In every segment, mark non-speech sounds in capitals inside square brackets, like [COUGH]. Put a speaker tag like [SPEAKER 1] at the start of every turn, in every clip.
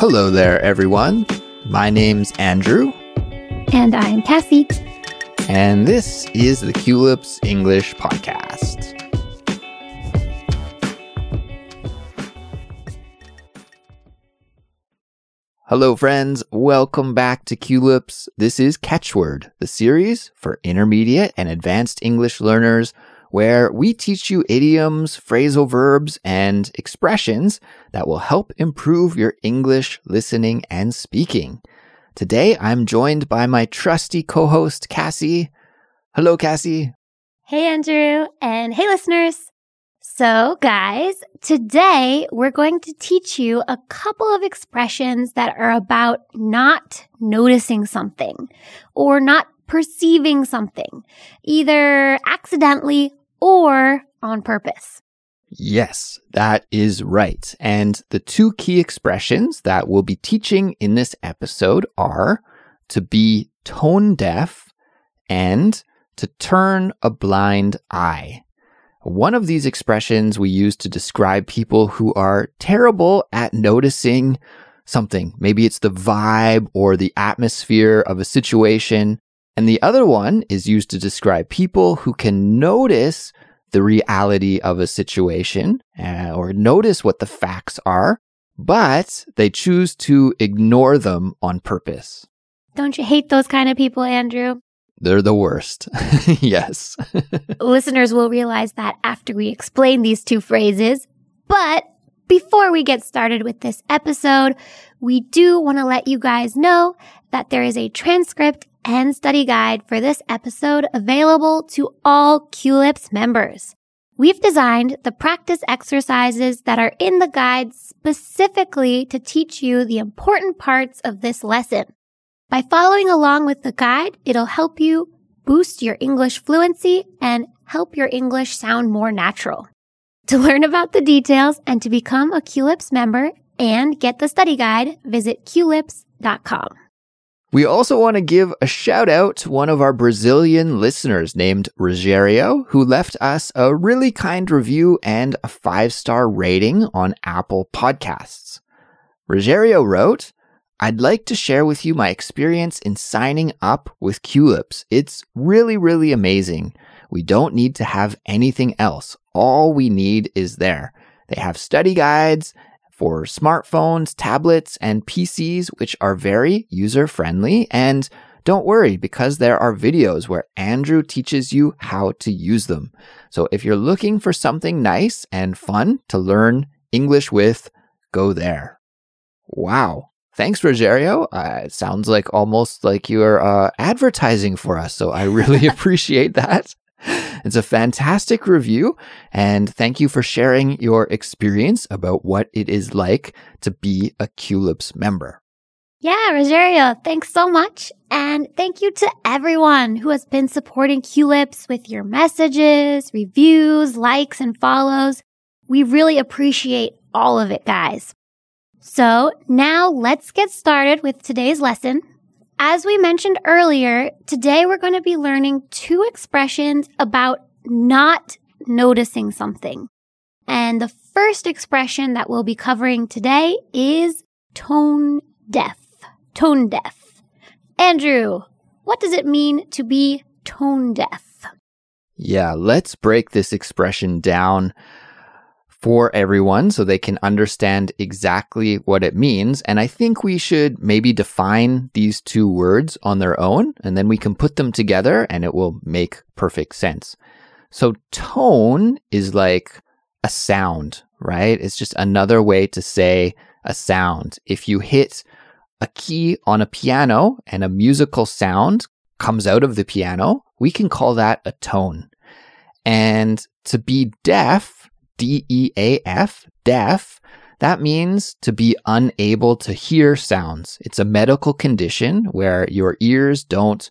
[SPEAKER 1] Hello there, everyone. My name's Andrew,
[SPEAKER 2] And I'm Kassy.
[SPEAKER 1] and this is the Culips English Podcast. Hello, friends. Welcome back to Culips. This is Catch Word, the series for intermediate and advanced English learners, where we teach you idioms, phrasal verbs, and expressions that will help improve your English listening and speaking. Today, I'm joined by my trusty co host, Kassy. Hello, Kassy.
[SPEAKER 2] Hey, Andrew. And hey, listeners. So, guys, today we're going to teach you a couple of expressions that are about not noticing something or not perceiving something, either accidentally or on purpose.
[SPEAKER 1] Yes, that is right. And the two key expressions that we'll be teaching in this episode are to be tone deaf and to turn a blind eye. One of these expressions we use to describe people who are terrible at noticing something. Maybe it's the vibe or the atmosphere of a situation. And the other one is used to describe people who can notice the reality of a situation uh, or notice what the facts are, but they choose to ignore them on purpose.
[SPEAKER 2] Don't you hate those kind of people, Andrew?
[SPEAKER 1] They're the worst. [LAUGHS] yes. [LAUGHS]
[SPEAKER 2] Listeners will realize that after we explain these two phrases. But before we get started with this episode, we do want to let you guys know that there is a transcript and study guide for this episode available to all Culips members. We've designed the practice exercises that are in the guide specifically to teach you the important parts of this lesson. By following along with the guide, it'll help you boost your English fluency and help your English sound more natural. To learn about the details and to become a Culips member and get the study guide, visit culips.com.
[SPEAKER 1] We also want to give a shout out to one of our Brazilian listeners named Rogerio, who left us a really kind review and a five star rating on Apple Podcasts. Rogerio wrote, I'd like to share with you my experience in signing up with Culips. It's really, really amazing. We don't need to have anything else. All we need is there. They have study guides for smartphones, tablets, and PCs, which are very user friendly. And don't worry, because there are videos where Andrew teaches you how to use them. So if you're looking for something nice and fun to learn English with, go there. Wow. Thanks, Rogerio. Uh, it sounds like almost like you're uh, advertising for us. So I really [LAUGHS] appreciate that. It's a fantastic review. And thank you for sharing your experience about what it is like to be a Culips member.
[SPEAKER 2] Yeah, Rogerio, thanks so much. And thank you to everyone who has been supporting Culips with your messages, reviews, likes, and follows. We really appreciate all of it, guys. So now let's get started with today's lesson. As we mentioned earlier, today we're going to be learning two expressions about not noticing something. And the first expression that we'll be covering today is tone deaf. Tone deaf. Andrew, what does it mean to be tone deaf?
[SPEAKER 1] Yeah, let's break this expression down for everyone so they can understand exactly what it means. And I think we should maybe define these two words on their own and then we can put them together and it will make perfect sense. So tone is like a sound, right? It's just another way to say a sound. If you hit a key on a piano and a musical sound comes out of the piano, we can call that a tone. And to be deaf, D E A F, deaf, that means to be unable to hear sounds. It's a medical condition where your ears don't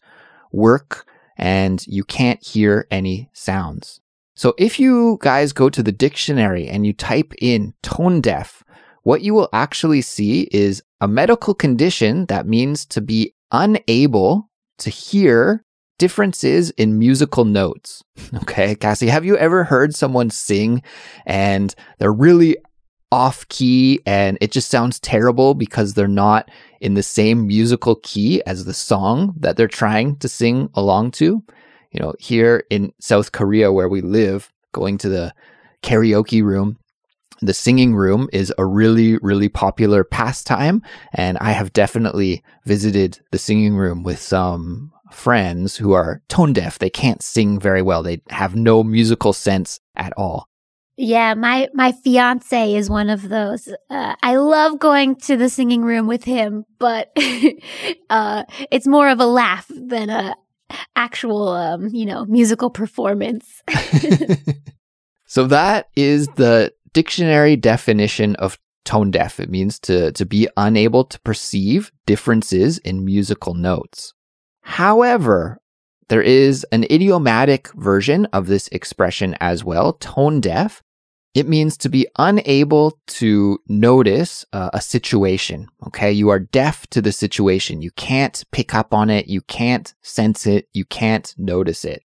[SPEAKER 1] work and you can't hear any sounds. So if you guys go to the dictionary and you type in tone deaf, what you will actually see is a medical condition that means to be unable to hear differences in musical notes. [LAUGHS] Okay, Kassy, have you ever heard someone sing and they're really off key and it just sounds terrible because they're not in the same musical key as the song that they're trying to sing along to. You know, here in South Korea where we live, going to the karaoke room, the singing room is a really, really popular pastime. And I have definitely visited the singing room with some friends who are tone deaf. They can't sing very well. They have no musical sense at all.
[SPEAKER 2] Yeah, my my fiance is one of those. Uh, I love going to the singing room with him, but [LAUGHS] uh, it's more of a laugh than a actual, um, you know, musical performance. [LAUGHS]
[SPEAKER 1] so that is the dictionary definition of tone deaf. It means to to be unable to perceive differences in musical notes. However, there is an idiomatic version of this expression as well, tone deaf, it means to be unable to notice uh, a situation. Okay. You are deaf to the situation. You can't pick up on it. You can't sense it. You can't notice it.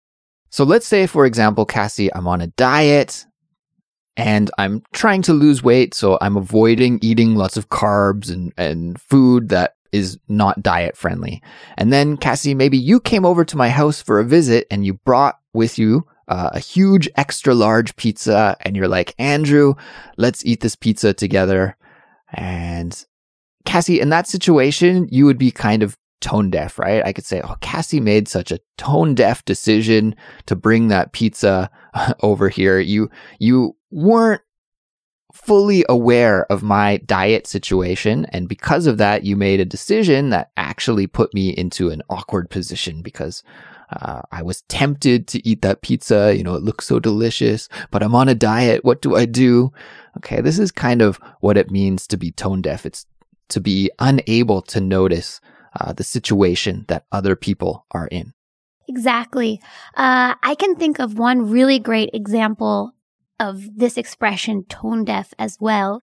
[SPEAKER 1] So let's say, for example, Kassy, I'm on a diet and I'm trying to lose weight. So I'm avoiding eating lots of carbs and, and food that is not diet friendly. And then Kassy, maybe you came over to my house for a visit and you brought with you uh, a huge extra large pizza and you're like, Andrew, let's eat this pizza together. And Kassy, in that situation, you would be kind of tone deaf, right? I could say, oh, Kassy made such a tone deaf decision to bring that pizza [LAUGHS] over here. You, you weren't fully aware of my diet situation. And because of that, you made a decision that actually put me into an awkward position because uh, I was tempted to eat that pizza. You know, it looks so delicious, but I'm on a diet. What do I do? Okay, this is kind of what it means to be tone deaf. It's to be unable to notice uh, the situation that other people are in.
[SPEAKER 2] Exactly. Uh, I can think of one really great example of this expression, tone deaf, as well.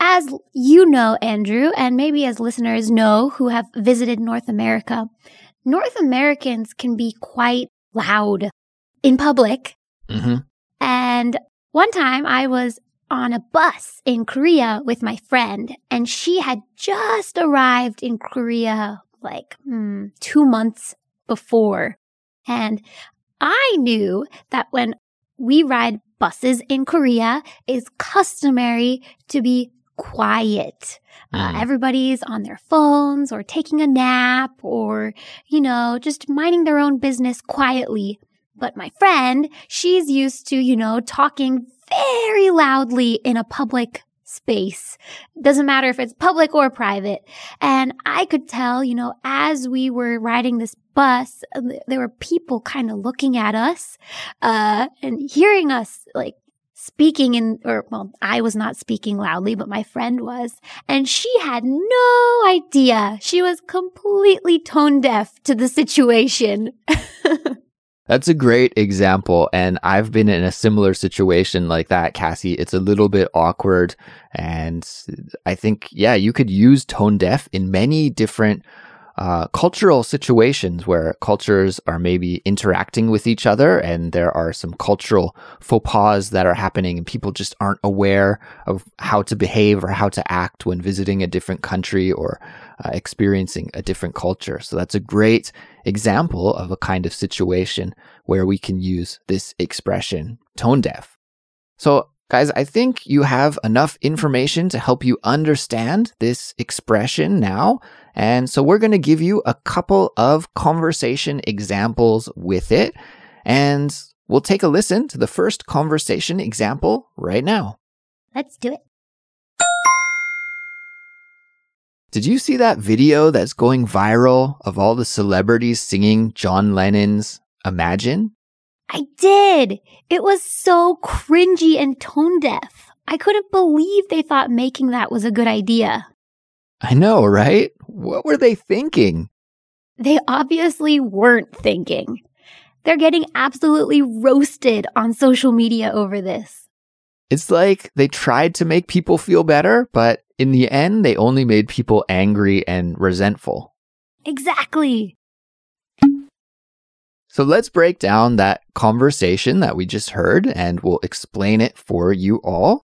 [SPEAKER 2] As you know, Andrew, and maybe as listeners know who have visited North America, North Americans can be quite loud in public. Mm-hmm. And one time I was on a bus in Korea with my friend, and she had just arrived in Korea like hmm, two months before. And I knew that when we ride buses in Korea, it's customary to be quiet. Uh, mm. everybody's on their phones or taking a nap or, you know, just minding their own business quietly. But my friend, she's used to, you know, talking very loudly in a public space. Doesn't matter if it's public or private. And I could tell, you know, as we were riding this bus, there were people kind of looking at us, uh, and hearing us like speaking in, or well, I was not speaking loudly, but my friend was, and she had no idea. She was completely tone deaf to the situation. [LAUGHS]
[SPEAKER 1] That's a great example. And I've been in a similar situation like that, Kassy. It's a little bit awkward. And I think, yeah, you could use tone deaf in many different uh, cultural situations where cultures are maybe interacting with each other and there are some cultural faux pas that are happening and people just aren't aware of how to behave or how to act when visiting a different country or uh, experiencing a different culture. So that's a great example of a kind of situation where we can use this expression tone deaf. So Guys, I think you have enough information to help you understand this expression now. And so we're going to give you a couple of conversation examples with it. And we'll take a listen to the first conversation example right now.
[SPEAKER 2] Let's do it.
[SPEAKER 1] Did you see that video that's going viral of all the celebrities singing John Lennon's Imagine?
[SPEAKER 2] I did. It was so cringy and tone deaf. I couldn't believe they thought making that was a good idea.
[SPEAKER 1] I know, right? What were they thinking?
[SPEAKER 2] They obviously weren't thinking. They're getting absolutely roasted on social media over this.
[SPEAKER 1] It's like they tried to make people feel better, but in the end, they only made people angry and resentful.
[SPEAKER 2] Exactly.
[SPEAKER 1] So let's break down that conversation that we just heard and we'll explain it for you all.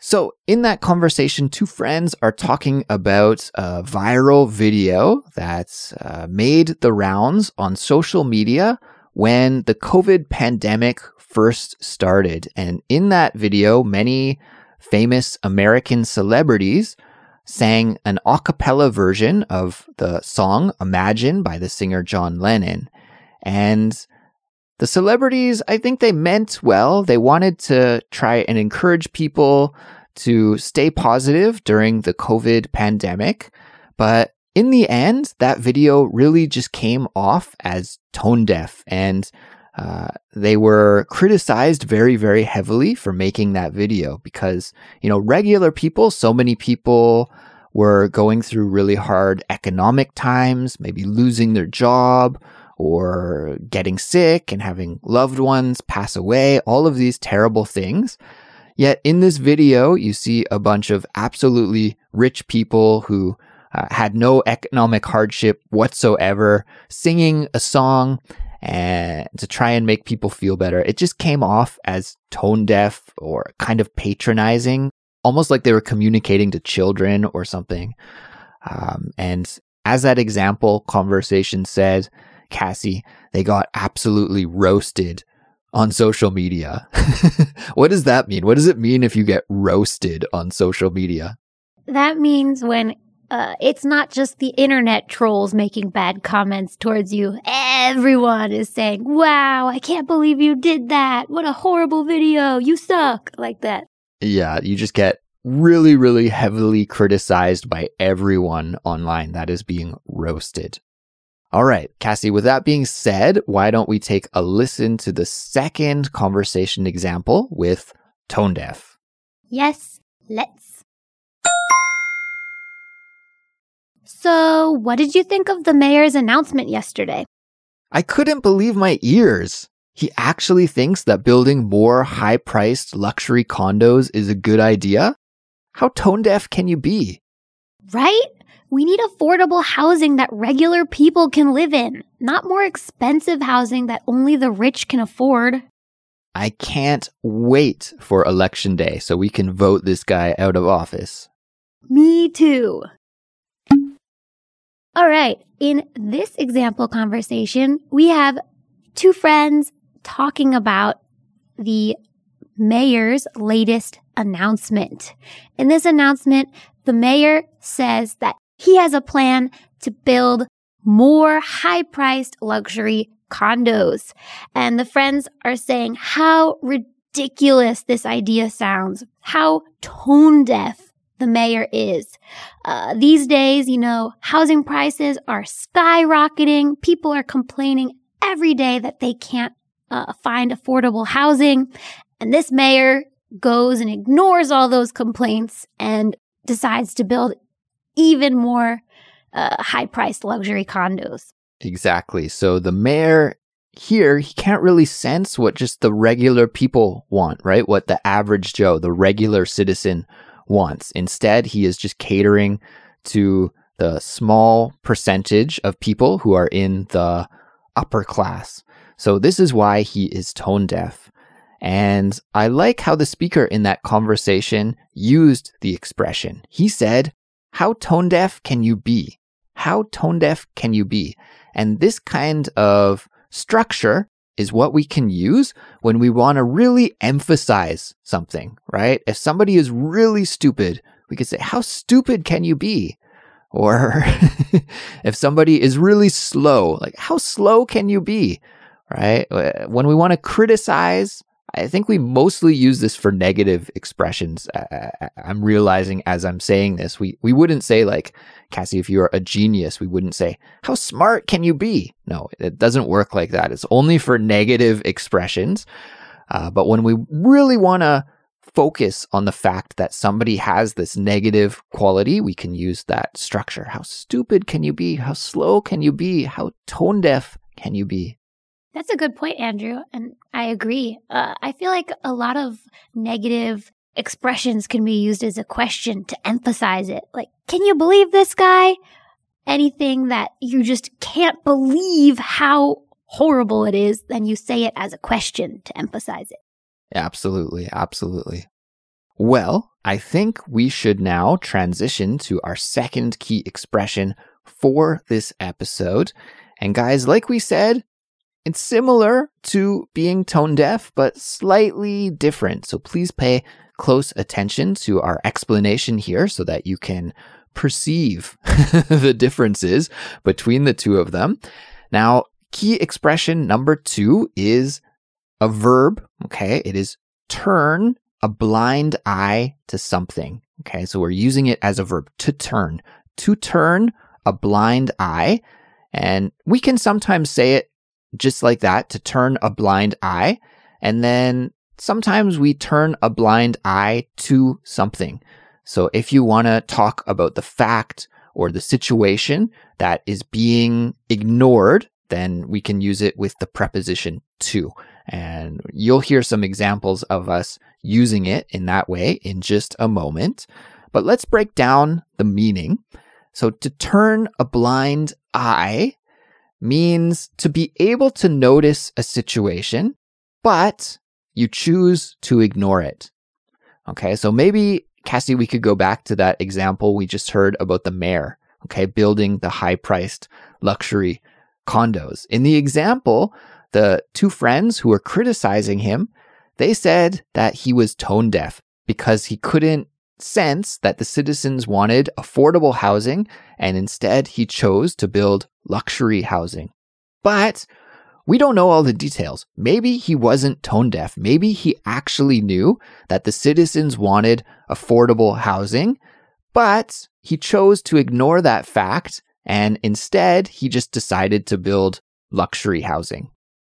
[SPEAKER 1] So, in that conversation, two friends are talking about a viral video that's uh, made the rounds on social media when the COVID pandemic first started. And in that video, many famous American celebrities sang an a cappella version of the song Imagine by the singer John Lennon. And the celebrities, I think they meant well. They wanted to try and encourage people to stay positive during the COVID pandemic. But in the end, that video really just came off as tone deaf and uh, they were criticized very, very heavily for making that video because, you know, regular people, so many people were going through really hard economic times, maybe losing their job or getting sick and having loved ones pass away, all of these terrible things. Yet in this video, you see a bunch of absolutely rich people who uh, had no economic hardship whatsoever singing a song and to try and make people feel better. It just came off as tone deaf or kind of patronizing, almost like they were communicating to children or something. Um, and as that example conversation said, Kassy, they got absolutely roasted on social media. [LAUGHS] what does that mean? What does it mean if you get roasted on social media?
[SPEAKER 2] That means when uh, it's not just the internet trolls making bad comments towards you. Everyone is saying, wow, I can't believe you did that. What a horrible video. You suck. Like that.
[SPEAKER 1] Yeah, you just get really, really heavily criticized by everyone online that is being roasted. All right, Kassy, with that being said, why don't we take a listen to the second conversation example with Tone Deaf?
[SPEAKER 2] Yes, let's. So, what did you think of the mayor's announcement yesterday?
[SPEAKER 1] I couldn't believe my ears. He actually thinks that building more high priced luxury condos is a good idea? How tone deaf can you be?
[SPEAKER 2] Right? We need affordable housing that regular people can live in, not more expensive housing that only the rich can afford.
[SPEAKER 1] I can't wait for election day so we can vote this guy out of office.
[SPEAKER 2] Me too. All right. In this example conversation, we have two friends talking about the mayor's latest announcement. In this announcement, the mayor says that he has a plan to build more high priced luxury condos. And the friends are saying how ridiculous this idea sounds, how tone deaf the mayor is. Uh, these days, you know, housing prices are skyrocketing. People are complaining every day that they can't uh, find affordable housing. And this mayor goes and ignores all those complaints and decides to build even more uh, high priced luxury condos.
[SPEAKER 1] Exactly. So the mayor here, he can't really sense what just the regular people want, right? What the average Joe, the regular citizen wants. Instead, he is just catering to the small percentage of people who are in the upper class. So this is why he is tone deaf. And I like how the speaker in that conversation used the expression. He said, How tone deaf can you be? How tone deaf can you be? And this kind of structure is what we can use when we want to really emphasize something, right? If somebody is really stupid, we could say, How stupid can you be? Or [LAUGHS] if somebody is really slow, like, How slow can you be? Right? When we want to criticize I think we mostly use this for negative expressions. Uh, uh, uh, I, am realizing as I'm saying this, we, we wouldn't say like, Kassy, if you're a genius, we wouldn't say, how smart can you be? No, it doesn't work like that. It's only for negative expressions. Uh, but when we really want to focus on the fact that somebody has this negative quality, we can use that structure. How stupid can you be? How slow can you be? How tone deaf can you be?
[SPEAKER 2] That's a good point, Andrew. And I agree. Uh, I feel like a lot of negative expressions can be used as a question to emphasize it. Like, can you believe this guy? Anything that you just can't believe how horrible it is, then you say it as a question to emphasize it.
[SPEAKER 1] Absolutely. Absolutely. Well, I think we should now transition to our second key expression for this episode. And guys, like we said, it's similar to being tone deaf, but slightly different. So please pay close attention to our explanation here so that you can perceive [LAUGHS] the differences between the two of them. Now, key expression number two is a verb. Okay. It is turn a blind eye to something. Okay. So we're using it as a verb to turn, to turn a blind eye. And we can sometimes say it just like that to turn a blind eye. And then sometimes we turn a blind eye to something. So if you want to talk about the fact or the situation that is being ignored, then we can use it with the preposition to. And you'll hear some examples of us using it in that way in just a moment. But let's break down the meaning. So to turn a blind eye means to be able to notice a situation, but you choose to ignore it. Okay. So maybe Kassy, we could go back to that example we just heard about the mayor. Okay. Building the high priced luxury condos. In the example, the two friends who were criticizing him, they said that he was tone deaf because he couldn't sense that the citizens wanted affordable housing and instead he chose to build luxury housing. But we don't know all the details. Maybe he wasn't tone deaf. Maybe he actually knew that the citizens wanted affordable housing, but he chose to ignore that fact and instead he just decided to build luxury housing.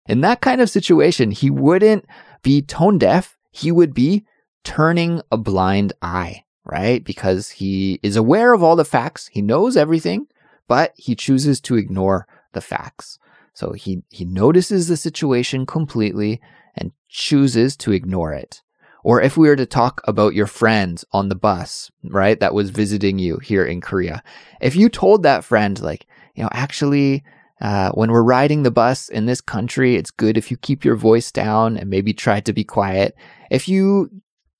[SPEAKER 1] In that kind of situation, he wouldn't be tone deaf. He would be turning a blind eye, right? Because he is aware of all the facts. He knows everything, but he chooses to ignore the facts. So he, he notices the situation completely and chooses to ignore it. Or if we were to talk about your friend on the bus, right, that was visiting you here in Korea, if you told that friend, like, you know, actually, uh, when we're riding the bus in this country, it's good if you keep your voice down and maybe try to be quiet. If you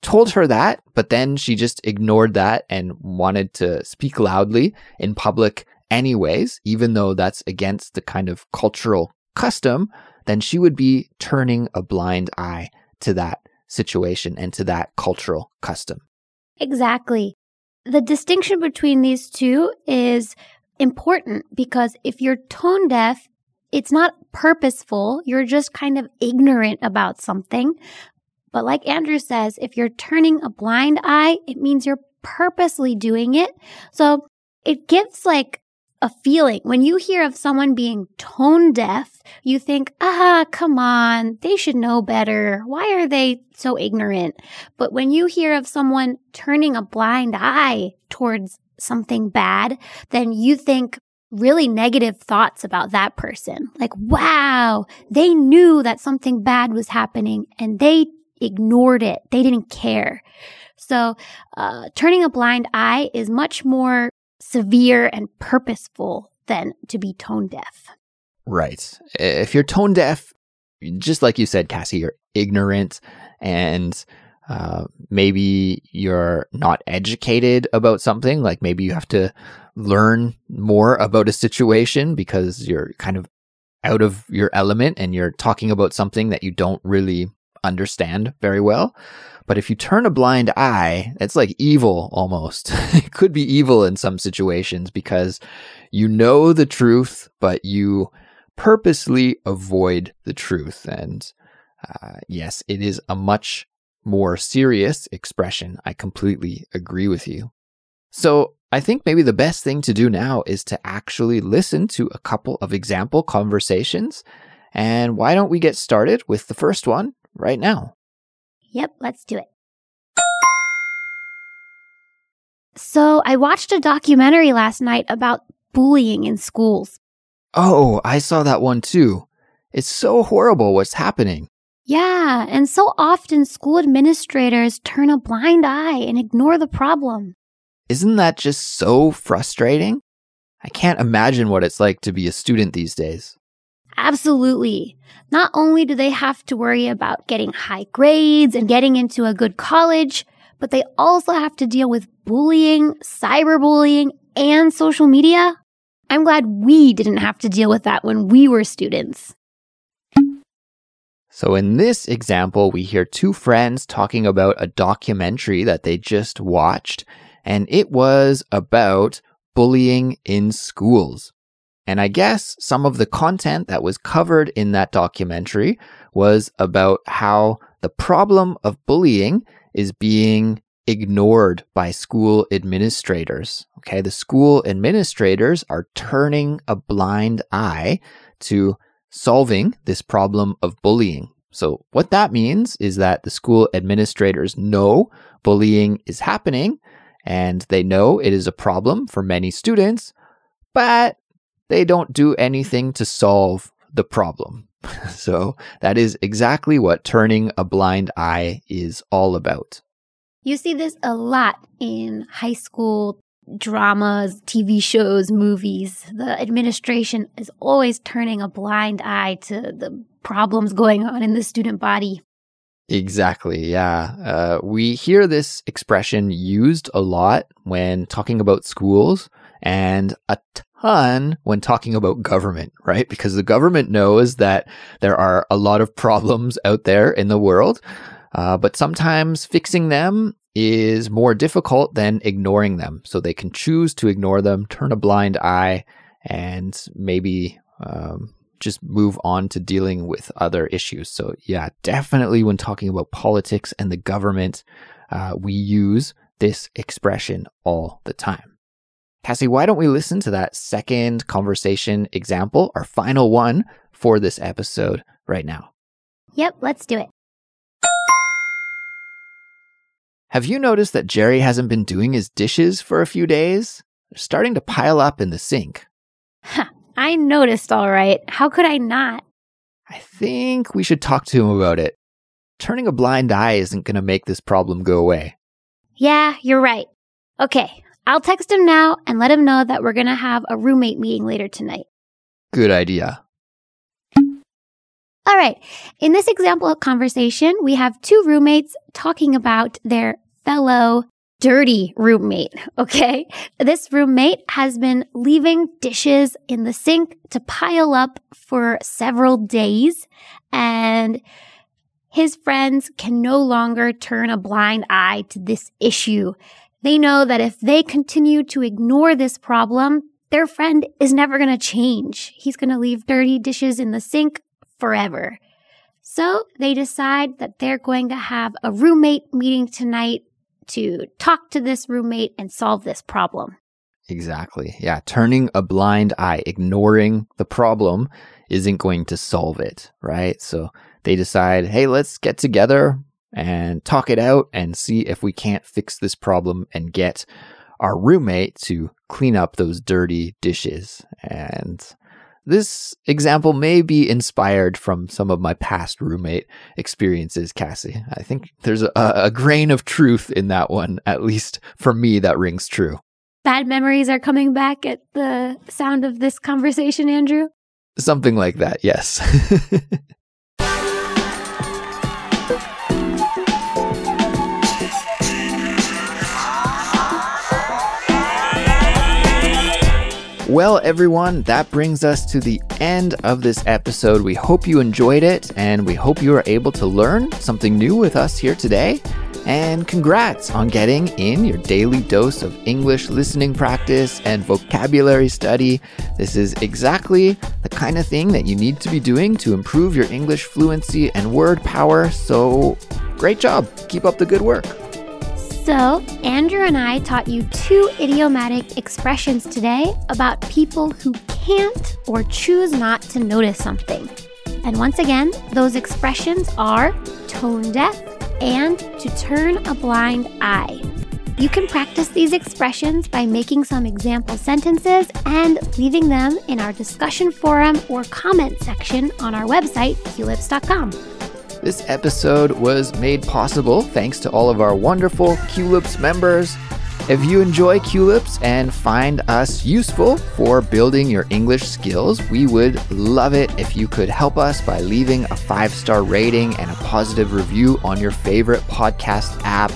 [SPEAKER 1] told her that, but then she just ignored that and wanted to speak loudly in public anyways, even though that's against the kind of cultural custom, then she would be turning a blind eye to that situation and to that cultural custom.
[SPEAKER 2] Exactly. The distinction between these two is important because if you're tone deaf, it's not purposeful. You're just kind of ignorant about something. But like Andrew says, if you're turning a blind eye, it means you're purposely doing it. So it gives like a feeling. When you hear of someone being tone deaf, you think, ah, come on, they should know better. Why are they so ignorant? But when you hear of someone turning a blind eye towards something bad, then you think really negative thoughts about that person. Like, wow, they knew that something bad was happening and they ignored it. They didn't care. So, uh, turning a blind eye is much more severe and purposeful than to be tone deaf.
[SPEAKER 1] Right. If you're tone deaf, just like you said, Kassy, you're ignorant and uh, maybe you're not educated about something. Like maybe you have to learn more about a situation because you're kind of out of your element and you're talking about something that you don't really understand very well. But if you turn a blind eye, it's like evil almost. [LAUGHS] it could be evil in some situations because you know the truth, but you purposely avoid the truth. And uh, yes, it is a much more serious expression. I completely agree with you. So I think maybe the best thing to do now is to actually listen to a couple of example conversations. And why don't we get started with the first one right now.
[SPEAKER 2] Yep, let's do it. So, I watched a documentary last night about bullying in schools.
[SPEAKER 1] Oh, I saw that one too. It's so horrible what's happening.
[SPEAKER 2] Yeah, and so often school administrators turn a blind eye and ignore the problem.
[SPEAKER 1] Isn't that just so frustrating? I can't imagine what it's like to be a student these days.
[SPEAKER 2] Absolutely. Not only do they have to worry about getting high grades and getting into a good college, but they also have to deal with bullying, cyberbullying, and social media. I'm glad we didn't have to deal with that when we were students.
[SPEAKER 1] So, in this example, we hear two friends talking about a documentary that they just watched, and it was about bullying in schools. And I guess some of the content that was covered in that documentary was about how the problem of bullying is being ignored by school administrators. Okay. The school administrators are turning a blind eye to solving this problem of bullying. So, what that means is that the school administrators know bullying is happening and they know it is a problem for many students, but they don't do anything to solve the problem. [LAUGHS] so that is exactly what turning a blind eye is all about.
[SPEAKER 2] You see this a lot in high school dramas, TV shows, movies. The administration is always turning a blind eye to the problems going on in the student body.
[SPEAKER 1] Exactly. Yeah. Uh, we hear this expression used a lot when talking about schools and a ton when talking about government, right? Because the government knows that there are a lot of problems out there in the world, uh, but sometimes fixing them is more difficult than ignoring them. So they can choose to ignore them, turn a blind eye, and maybe um, just move on to dealing with other issues. So, yeah, definitely when talking about politics and the government, uh, we use this expression all the time. Kassy, why don't we listen to that second conversation example, our final one for this episode right now?
[SPEAKER 2] Yep, let's do it.
[SPEAKER 1] Have you noticed that Jerry hasn't been doing his dishes for a few days? They're starting to pile up in the sink.
[SPEAKER 2] Huh, I noticed all right. How could I not?
[SPEAKER 1] I think we should talk to him about it. Turning a blind eye isn't going to make this problem go away.
[SPEAKER 2] Yeah, you're right. Okay, I'll text him now and let him know that we're going to have a roommate meeting later tonight.
[SPEAKER 1] Good idea.
[SPEAKER 2] All right. In this example of conversation, we have two roommates talking about their fellow dirty roommate. [LAUGHS] Okay. This roommate has been leaving dishes in the sink to pile up for several days and his friends can no longer turn a blind eye to this issue. They know that if they continue to ignore this problem, their friend is never going to change. He's going to leave dirty dishes in the sink forever. So they decide that they're going to have a roommate meeting tonight to talk to this roommate and solve this problem.
[SPEAKER 1] Exactly. Yeah. Turning a blind eye, ignoring the problem isn't going to solve it, right? So they decide, hey, let's get together and talk it out and see if we can't fix this problem and get our roommate to clean up those dirty dishes. And this example may be inspired from some of my past roommate experiences, Kassy. I think there's a, a grain of truth in that one, at least for me, that rings true.
[SPEAKER 2] Bad memories are coming back at the sound of this conversation, Andrew?
[SPEAKER 1] Something like that, yes. [LAUGHS] Well, everyone, that brings us to the end of this episode. We hope you enjoyed it and we hope you are able to learn something new with us here today. And congrats on getting in your daily dose of English listening practice and vocabulary study. This is exactly the kind of thing that you need to be doing to improve your English fluency and word power. So, great job. Keep up the good work.
[SPEAKER 2] So, Andrew and I taught you two idiomatic expressions today about people who can't or choose not to notice something. And once again, those expressions are tone deaf and to turn a blind eye. You can practice these expressions by making some example sentences and leaving them in our discussion forum or comment section on our website, culips.com.
[SPEAKER 1] This episode was made possible thanks to all of our wonderful Culips members. If you enjoy Culips and find us useful for building your English skills, we would love it if you could help us by leaving a five star rating and a positive review on your favorite podcast app.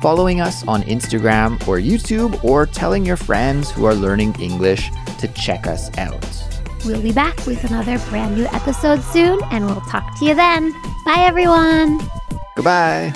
[SPEAKER 1] following us on Instagram or YouTube, or telling your friends who are learning English to check us out.
[SPEAKER 2] We'll be back with another brand new episode soon, and we'll talk to you then. Bye, everyone.
[SPEAKER 1] Goodbye.